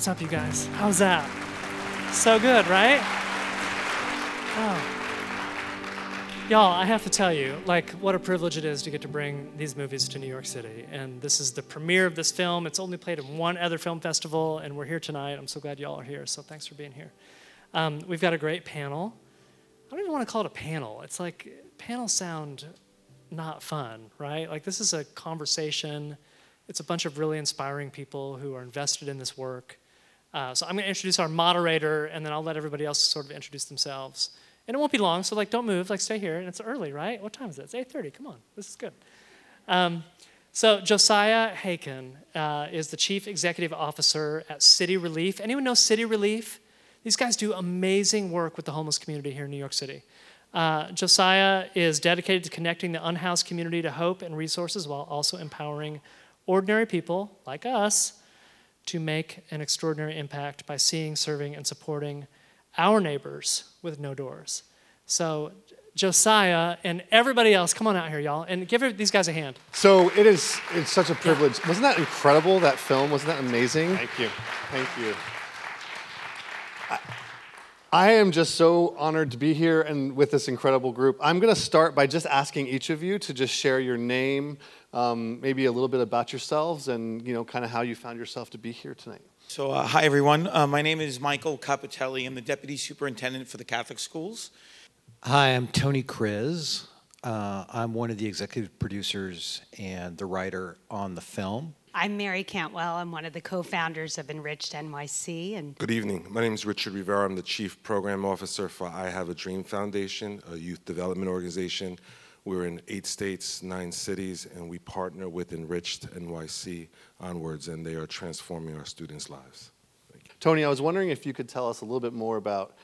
What's up, you guys? How's that? So good, right? Oh. Y'all, I have to tell you, like, what a privilege it is to get to bring these movies to New York City. And this is the premiere of this film. It's only played in one other film festival, and we're here tonight. I'm so glad y'all are here, so thanks for being here. Um, we've got a great panel. I don't even want to call it a panel. It's like, panels sound not fun, right? Like, this is a conversation. It's a bunch of really inspiring people who are invested in this work. Uh, so I'm going to introduce our moderator, and then I'll let everybody else sort of introduce themselves and it won't be long. So like, don't move. Like, stay here. And it's early, right? What time is it? It's 8:30. Come on, this is good. Um, so Josiah Haken uh, is the chief executive officer at City Relief. Anyone know City Relief? These guys do amazing work with the homeless community here in New York City. Uh, Josiah is dedicated to connecting the unhoused community to hope and resources while also empowering ordinary people like us to make an extraordinary impact by seeing, serving, and supporting our neighbors with no doors. So, Josiah and everybody else, come on out here, y'all, and give these guys a hand. So it is. It's such a privilege. Yeah. Wasn't that incredible? That film wasn't that amazing? Thank you. Thank you. I, I am just so honored to be here and with this incredible group. I'm going to start by just asking each of you to just share your name, um, maybe a little bit about yourselves, and you know, kind of how you found yourself to be here tonight. So, uh, hi everyone. Uh, my name is Michael Capitelli. I'm the Deputy Superintendent for the Catholic Schools. Hi, I'm Tony Kriz. Uh, I'm one of the executive producers and the writer on the film. I'm Mary Cantwell. I'm one of the co-founders of Enriched NYC. And good evening. My name is Richard Rivera. I'm the chief program officer for I Have a Dream Foundation, a youth development organization. We're in eight states, nine cities, and we partner with Enriched NYC onwards, and they are transforming our students' lives. Tony, I was wondering if you could tell us a little bit more about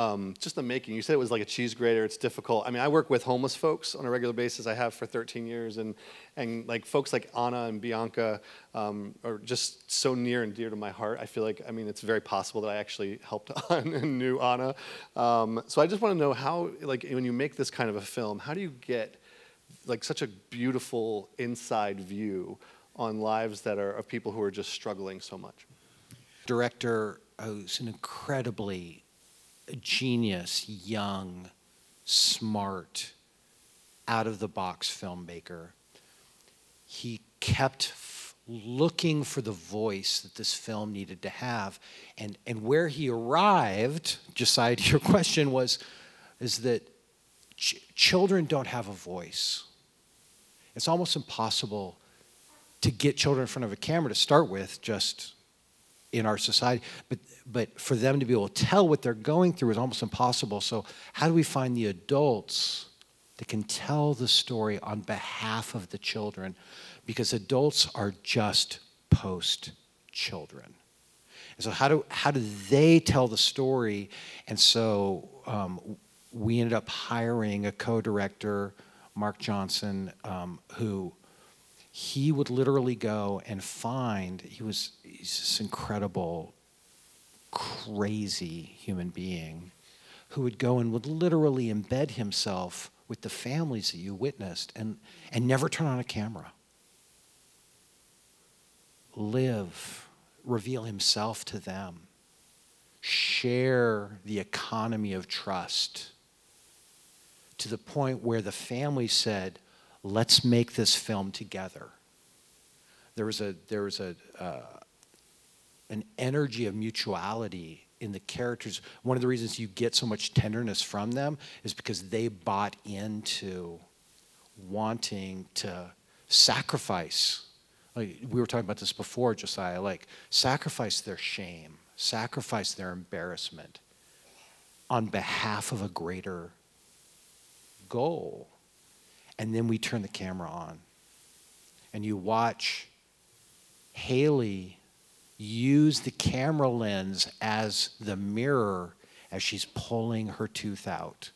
um, just the making. You said it was like a cheese grater. It's difficult. I mean, I work with homeless folks on a regular basis. I have for 13 years, and and like folks like Anna and Bianca um, are just so near and dear to my heart. I feel like I mean, it's very possible that I actually helped Anna and knew Anna. Um, so I just want to know how, like, when you make this kind of a film, how do you get like such a beautiful inside view on lives that are of people who are just struggling so much? Director who's an incredibly genius, young, smart, out of the box filmmaker. He kept f- looking for the voice that this film needed to have. And, and where he arrived, Josiah, to your question, was is that ch- children don't have a voice. It's almost impossible to get children in front of a camera to start with, just in our society. But, but for them to be able to tell what they're going through is almost impossible. So, how do we find the adults that can tell the story on behalf of the children? Because adults are just post children. And so, how do, how do they tell the story? And so, um, we ended up hiring a co director, Mark Johnson, um, who he would literally go and find, he was he's this incredible, crazy human being who would go and would literally embed himself with the families that you witnessed and, and never turn on a camera. Live, reveal himself to them, share the economy of trust to the point where the family said, let's make this film together. There was a, there was a, uh, an energy of mutuality in the characters. One of the reasons you get so much tenderness from them is because they bought into wanting to sacrifice. Like we were talking about this before, Josiah, like sacrifice their shame, sacrifice their embarrassment on behalf of a greater goal and then we turn the camera on. And you watch Haley use the camera lens as the mirror as she's pulling her tooth out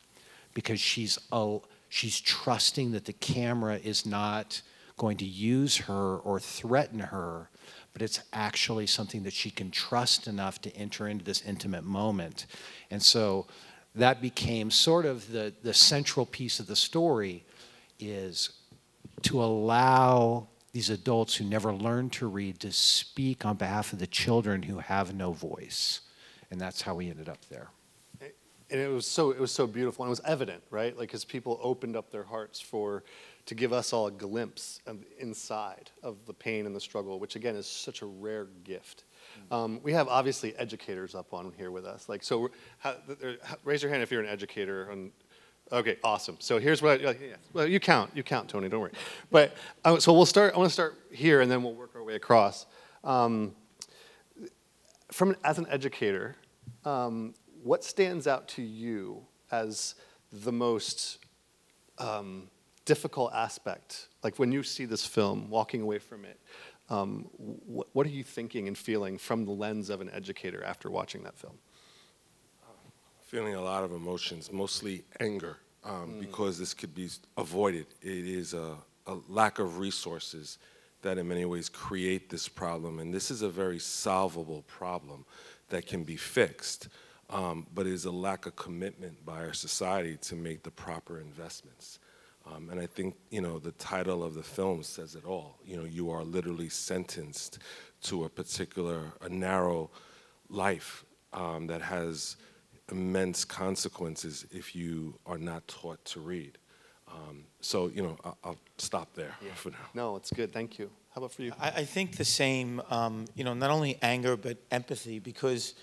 because she's, uh, she's trusting that the camera is not going to use her or threaten her, but it's actually something that she can trust enough to enter into this intimate moment. And so that became sort of the, the central piece of the story is to allow these adults who never learned to read to speak on behalf of the children who have no voice. And that's how we ended up there. and it was so it was so beautiful and it was evident right like as people opened up their hearts for to give us all a glimpse of inside of the pain and the struggle which again is such a rare gift um, we have obviously educators up on here with us like so how, how- raise your hand if you're an educator on okay awesome so here's what I, well you count you count tony don't worry but uh, so we'll start i want to start here and then we'll work our way across um, from as an educator, um, what stands out to you as the most um, difficult aspect? Like when you see this film, walking away from it, um, what are you thinking and feeling from the lens of an educator after watching that film? Feeling a lot of emotions, mostly anger, um, because this could be avoided. It is a, a lack of resources that, in many ways, create this problem, and this is a very solvable problem that can be fixed. Um, but it is a lack of commitment by our society to make the proper investments. Um, and I think you know the title of the film says it all. You know, you are literally sentenced to a particular, a narrow life um, that has immense consequences if you are not taught to read. Um, so you know, I'll, I'll stop there for now. No, it's good. Thank you. How about for you? I, I think the same, um, you know, not only anger but empathy, because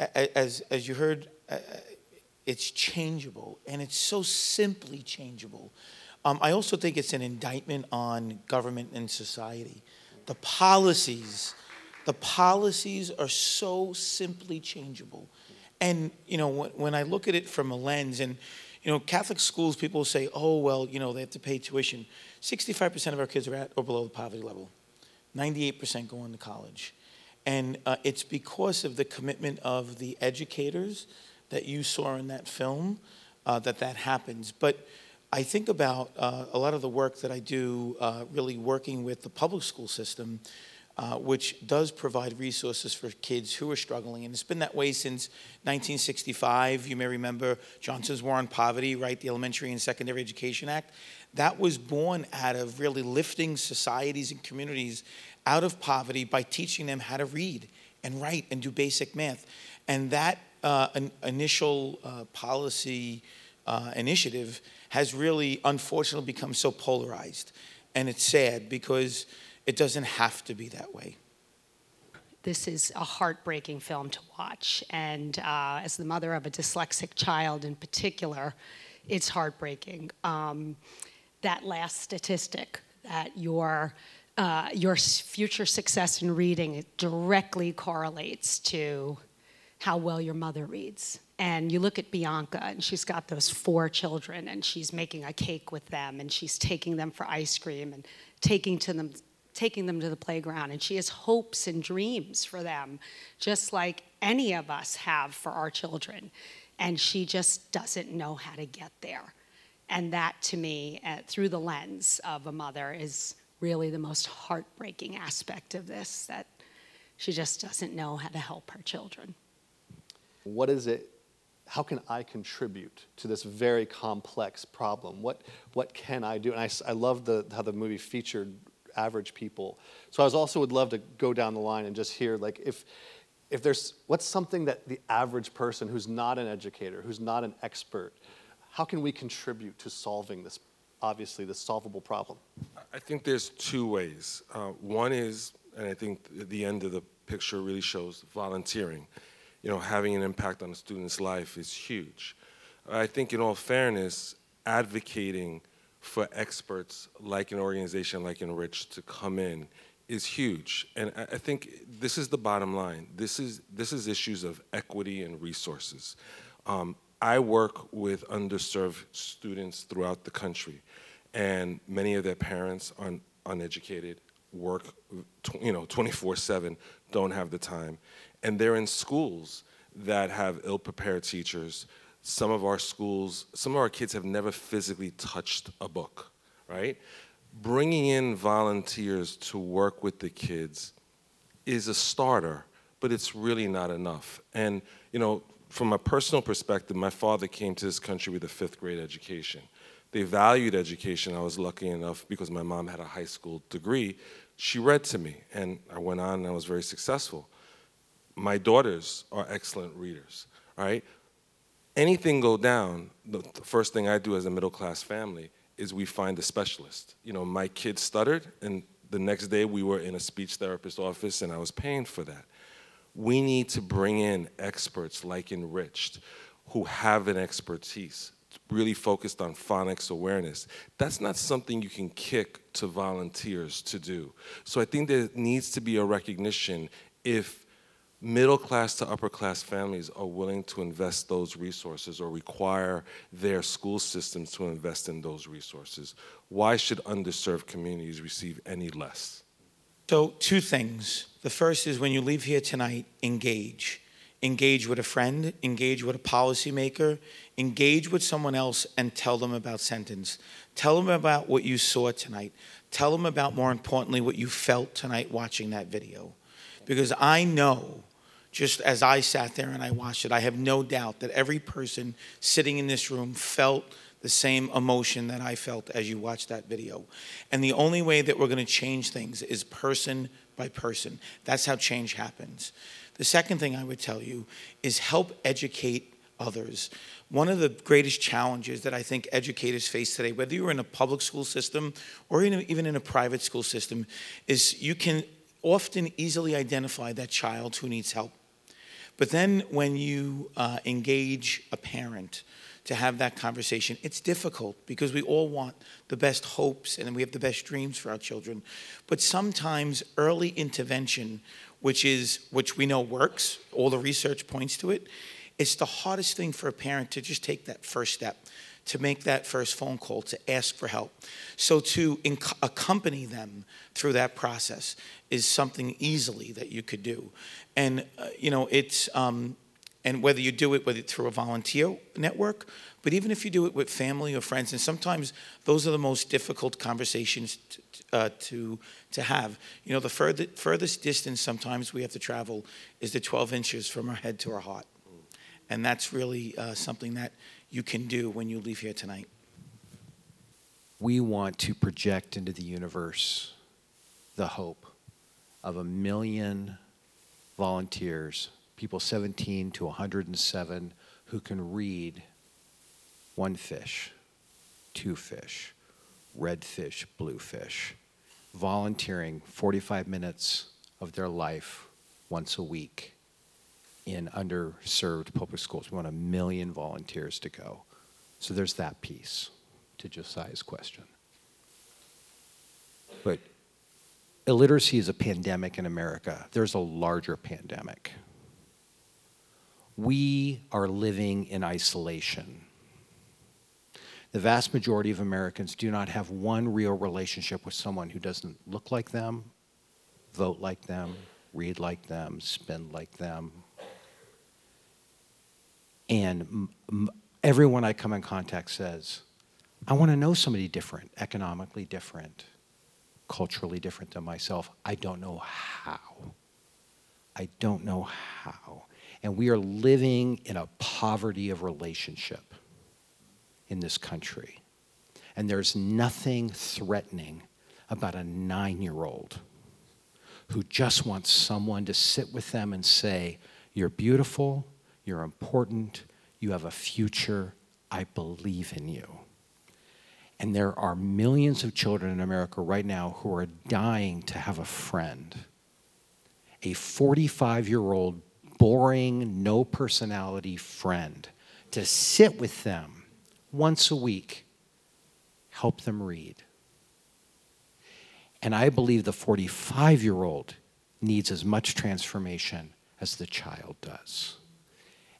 a- a- as as you heard, uh, it's changeable, and it's so simply changeable. Um, I also think it's an indictment on government and society. The policies, the policies are so simply changeable, and you know, when, I look at it from a lens, and you know, Catholic schools, people say, oh well, you know, they have to pay tuition. Sixty-five percent of our kids are at or below the poverty level. 98% go on to college. And uh, it's because of the commitment of the educators that you saw in that film uh, that that happens. But I think about uh, a lot of the work that I do, uh, really working with the public school system, uh, which does provide resources for kids who are struggling. And it's been that way since 1965. You may remember Johnson's War on Poverty, right? The Elementary and Secondary Education Act. That was born out of really lifting societies and communities out of poverty by teaching them how to read and write and do basic math. And that uh, an initial uh, policy uh, initiative has really, unfortunately, become so polarized. And it's sad because it doesn't have to be that way. This is a heartbreaking film to watch. And uh, as the mother of a dyslexic child in particular, it's heartbreaking. Um, that last statistic that your, uh, your future success in reading directly correlates to how well your mother reads. And you look at Bianca, and she's got those four children, and she's making a cake with them, and she's taking them for ice cream and taking to them taking them to the playground and she has hopes and dreams for them just like any of us have for our children and she just doesn't know how to get there and that to me uh, through the lens of a mother is really the most heartbreaking aspect of this that she just doesn't know how to help her children What is it? How can I contribute to this very complex problem? What, what can I do? And I, I love the, how the movie featured average people. So I was also would love to go down the line and just hear like if, if there's what's something that the average person who's not an educator, who's not an expert, how can we contribute to solving this, obviously, this solvable problem? I think there's two ways. Uh, one is, and I think the end of the picture really shows volunteering. You know, having an impact on a student's life is huge. I think, in all fairness, advocating for experts like an organization like Enrich to come in is huge. And I think this is the bottom line. This is, this is issues of equity and resources. Um, I work with underserved students throughout the country, and many of their parents are uneducated, work, you know, 24/7, don't have the time, and they're in schools that have ill-prepared teachers. Some of our schools, some of our kids have never physically touched a book, right? Bringing in volunteers to work with the kids is a starter, but it's really not enough. And, you know, from a personal perspective, my father came to this country with a fifth grade education. They valued education. I was lucky enough because my mom had a high school degree. She read to me, and I went on and I was very successful. My daughters are excellent readers, right? Anything go down, the, first thing I do as a middle class family is we find a specialist. You know, my kid stuttered, and the next day we were in a speech therapist office, and I was paying for that. We need to bring in experts like Enriched who have an expertise really focused on phonics awareness. That's not something you can kick to volunteers to do. So I think there needs to be a recognition if middle class to upper class families are willing to invest those resources or require their school systems to invest in those resources, why should underserved communities receive any less? So, two things. The first is when you leave here tonight, engage. Engage with a friend, engage with a policymaker, engage with someone else, and tell them about sentence. Tell them about what you saw tonight. Tell them about, more importantly, what you felt tonight watching that video. Because I know just as I sat there and I watched it, I have no doubt that every person sitting in this room felt the same emotion that I felt as you watched that video. And the only way that we're going to change things is person by person. That's how change happens. The second thing I would tell you is help educate others. One of the greatest challenges that I think educators face today, whether you're in a public school system or even in a private school system, is you can often easily identify that child who needs help but then when you uh, engage a parent to have that conversation, it's difficult because we all want the best hopes and we have the best dreams for our children. But sometimes early intervention, which is which we know works, all the research points to it, it's the hardest thing for a parent to just take that first step to make that first phone call to ask for help. So to inc- accompany them through that process is something easily that you could do. And, uh, you know, it's, um, and whether you do it whether through a volunteer network, but even if you do it with family or friends, and sometimes those are the most difficult conversations to, uh, to, to have. You know, the further, furthest distance sometimes we have to travel is the 12 inches from our head to our heart. And that's really uh, something that you can do when you leave here tonight. We want to project into the universe the hope of a million volunteers, people 17 to 107, who can read one fish, two fish, red fish, blue fish, volunteering 45 minutes of their life once a week in underserved public schools. We want a million volunteers to go. So there's that piece to Josiah's question. But illiteracy is a pandemic in America. There's a larger pandemic. We are living in isolation. The vast majority of Americans do not have one real relationship with someone who doesn't look like them, vote like them, read like them, spend like them. And everyone I come in contact says, I want to know somebody different, economically different, culturally different than myself. I don't know how. I don't know how. And we are living in a poverty of relationship in this country. And there's nothing threatening about a nine year old who just wants someone to sit with them and say, You're beautiful, you're important, you have a future, I believe in you. And there are millions of children in America right now who are dying to have a friend. A 45 year old, boring, no personality friend to sit with them once a week, help them read. And I believe the 45 year old needs as much transformation as the child does.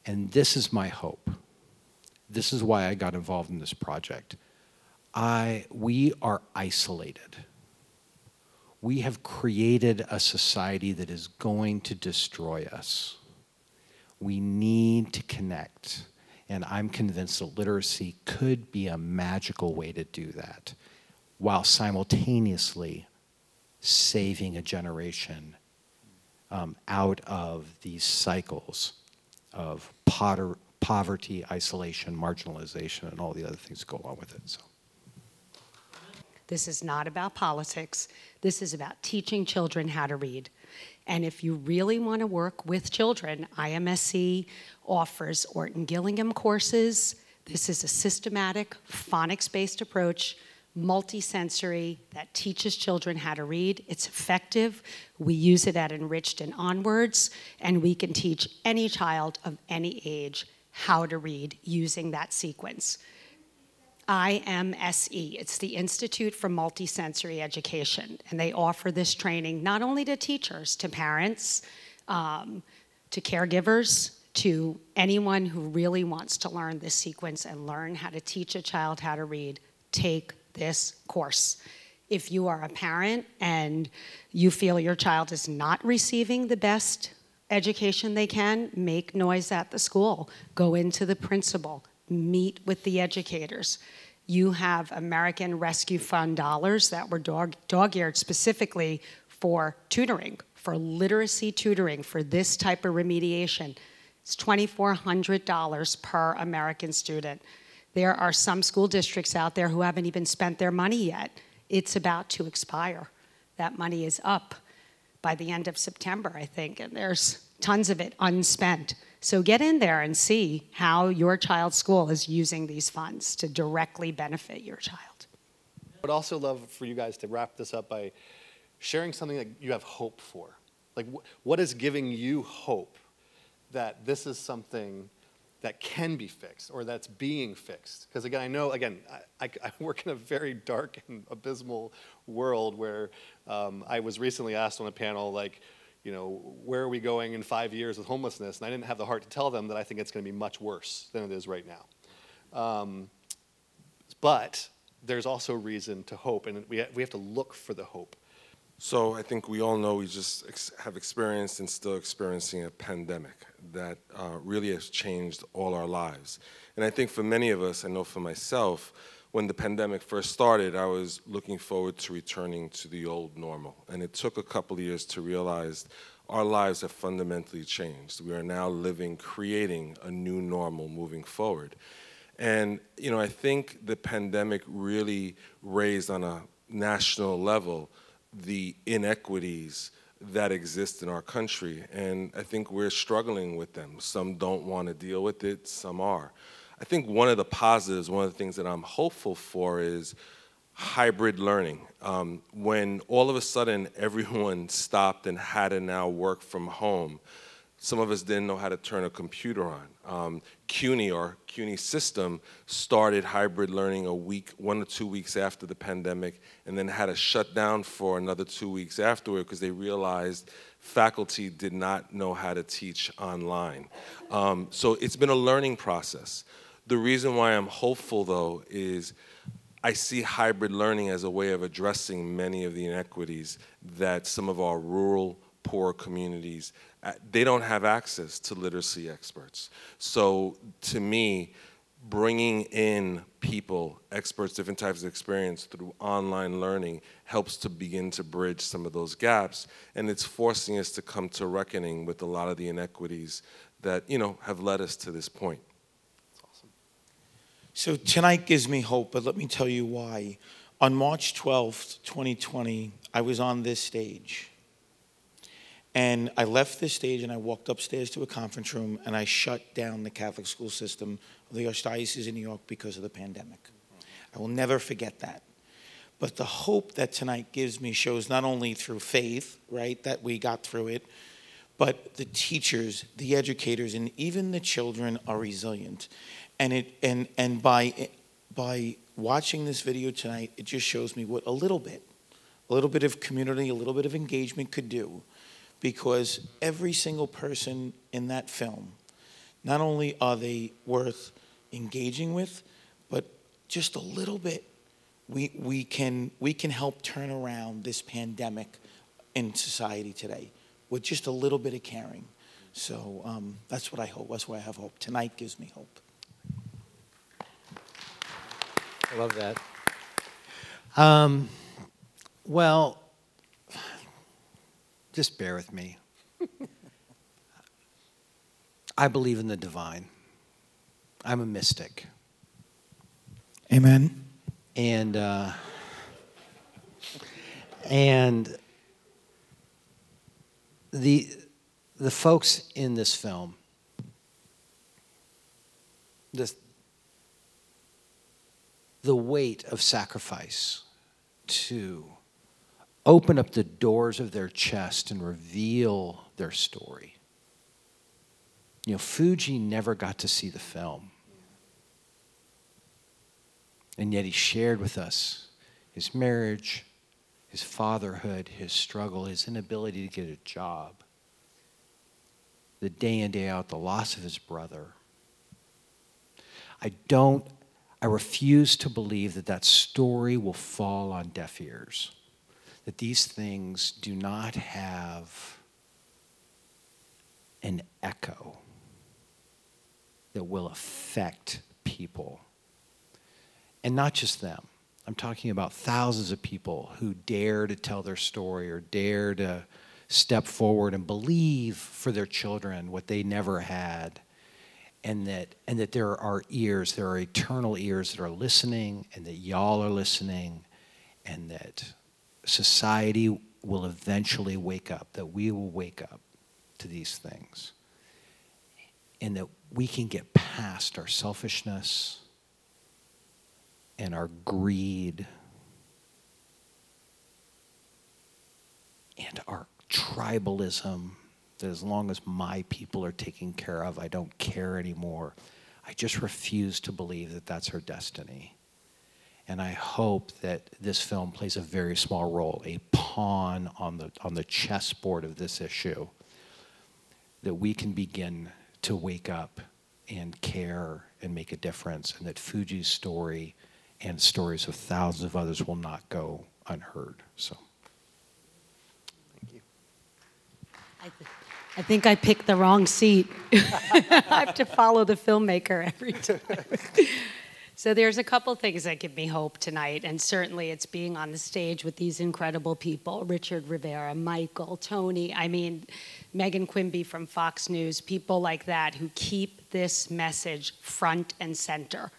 And this is my hope. This is why I got involved in this project. I, we are isolated. We have created a society that is going to destroy us. We need to connect. And I'm convinced that literacy could be a magical way to do that while simultaneously saving a generation um, out of these cycles of potter, poverty, isolation, marginalization, and all the other things that go along with it. So. This is not about politics. This is about teaching children how to read. And if you really want to work with children, IMSE offers Orton Gillingham courses. This is a systematic, phonics based approach, multisensory, that teaches children how to read. It's effective. We use it at Enriched and Onwards, and we can teach any child of any age how to read using that sequence. IMSE. It's the Institute for Multisensory Education, and they offer this training not only to teachers, to parents, um, to caregivers, to anyone who really wants to learn this sequence and learn how to teach a child how to read. Take this course. If you are a parent and you feel your child is not receiving the best education they can, make noise at the school. Go into the principal, meet with the educators. You have American Rescue Fund dollars that were dog, eared specifically for tutoring, for literacy tutoring, for this type of remediation. It's $2,400 per American student. There are some school districts out there who haven't even spent their money yet. It's about to expire. That money is up by the end of September, I think, and there's tons of it unspent. So get in there and see how your child's school is using these funds to directly benefit your child. I would also love for you guys to wrap this up by sharing something that you have hope for. Like, wh- what is giving you hope that this is something that can be fixed or that's being fixed? Because again, I know, again, I, I, I, work in a very dark and abysmal world where um, I was recently asked on a panel, like, you know, where are we going in five years with homelessness? And I didn't have the heart to tell them that I think it's going to be much worse than it is right now. Um, but there's also reason to hope, and we, we have to look for the hope. So I think we all know we just ex- have experienced and still experiencing a pandemic that uh, really has changed all our lives. And I think for many of us, I know for myself, when the pandemic first started, I was looking forward to returning to the old normal. And it took a couple of years to realize our lives have fundamentally changed. We are now living, creating a new normal moving forward. And, you know, I think the pandemic really raised on a national level the inequities that exist in our country. And I think we're struggling with them. Some don't want to deal with it, some are. I think one of the positives, one of the things that I'm hopeful for is hybrid learning. Um, when all of a sudden everyone stopped and had to now work from home, some of us didn't know how to turn a computer on. Um, CUNY or CUNY system started hybrid learning a week, one or two weeks after the pandemic, and then had to shut down for another two weeks afterward because they realized faculty did not know how to teach online. Um, so it's been a learning process. The reason why I'm hopeful, though, is I see hybrid learning as a way of addressing many of the inequities that some of our rural, poor communities Uh, they don't have access to literacy experts. So to me, bringing in people, experts, different types of experience through online learning helps to begin to bridge some of those gaps. And it's forcing us to come to reckoning with a lot of the inequities that, you know, have led us to this point. So tonight gives me hope, but let me tell you why. On March 12th, 2020, I was on this stage. And I left this stage and I walked upstairs to a conference room and I shut down the Catholic school system of the Archdiocese of New York because of the pandemic. I will never forget that. But the hope that tonight gives me shows not only through faith, right, that we got through it, but the teachers, the educators, and even the children are resilient and it and and by by watching this video tonight, it just shows me what a little bit, a little bit of community, a little bit of engagement could do, because every single person in that film, not only are they worth engaging with, but just a little bit, we we can we can help turn around this pandemic in society today with just a little bit of caring. So um, that's what I hope. That's why I have hope. Tonight gives me hope. I love that. Um, well, just bear with me. I believe in the divine. I'm a mystic. Amen. And uh, And the, the folks in this film, the, the weight of sacrifice to open up the doors of their chest and reveal their story. You know, Fuji never got to see the film. And yet he shared with us his marriage, his fatherhood, his struggle, his inability to get a job, the day in, day out, the loss of his brother. I don't, I refuse to believe that that story will fall on deaf ears, that these things do not have an echo that will affect people. And not just them. I'm talking about thousands of people who dare to tell their story or dare to step forward and believe for their children what they never had. And that, and that there are ears, there are eternal ears that are listening, and that y'all are listening, and that society will eventually wake up, that we will wake up to these things and that we can get past our selfishness and our greed and our tribalism that as long as my people are taken care of, I don't care anymore. I just refuse to believe that that's our destiny. And I hope that this film plays a very small role, a pawn on the, on the chessboard of this issue, that we can begin to wake up and care and make a difference, and that Fuji's story and stories of thousands of others will not go unheard. So, Thank you. I, th- I think I picked the wrong seat. I have to follow the filmmaker every time. so there's a couple things that give me hope tonight, and certainly it's being on the stage with these incredible people: Richard Rivera, Michael, Tony. I mean, Megan Quimby from Fox News, people like that who keep this message front and center.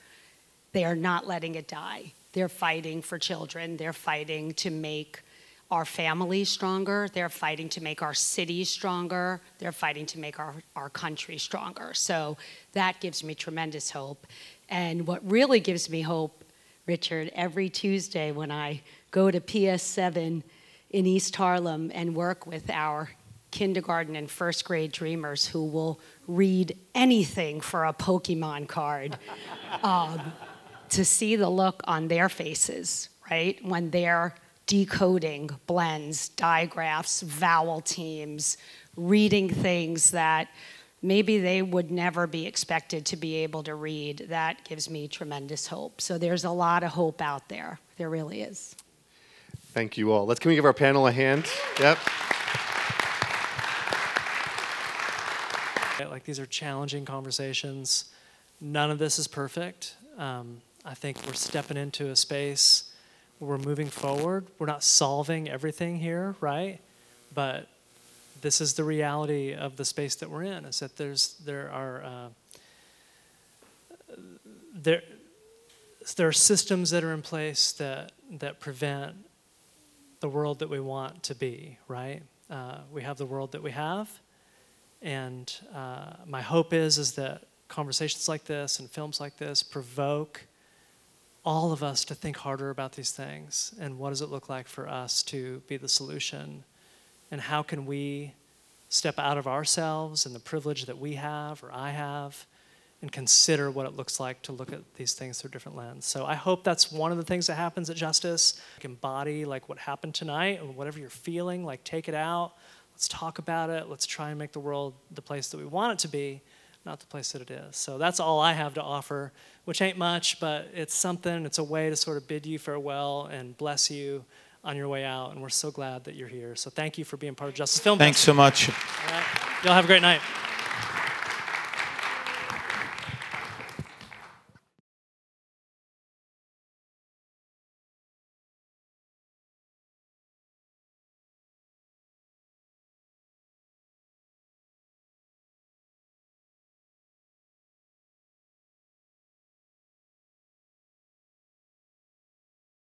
They are not letting it die. They're fighting for children. They're fighting to make our families stronger. They're fighting to make our cities stronger. They're fighting to make our, our country stronger. So that gives me tremendous hope. And what really gives me hope, Richard, every Tuesday when I go to PS7 in East Harlem and work with our kindergarten and first grade dreamers who will read anything for a Pokemon card. um, to see the look on their faces, right? When they're decoding blends, digraphs, vowel teams, reading things that maybe they would never be expected to be able to read, that gives me tremendous hope. So there's a lot of hope out there. There really is. Thank you all. Let's can we give our panel a hand? Yep. Like these are challenging conversations. None of this is perfect. Um, I think we're stepping into a space where we're moving forward. We're not solving everything here, right? But this is the reality of the space that we're in. Is that there's there are uh, there there are systems that are in place that that prevent the world that we want to be, right? Uh, we have the world that we have, and uh, my hope is is that conversations like this and films like this provoke all of us to think harder about these things and what does it look like for us to be the solution and how can we step out of ourselves and the privilege that we have or I have and consider what it looks like to look at these things through a different lens. So I hope that's one of the things that happens at Justice. Like embody like what happened tonight and whatever you're feeling, like take it out. Let's talk about it. Let's try and make the world the place that we want it to be, not the place that it is. So that's all I have to offer, which ain't much, but it's something. It's a way to sort of bid you farewell and bless you on your way out. And we're so glad that you're here. So thank you for being part of Justice Film. Thanks so much. All right. Y'all have a great night.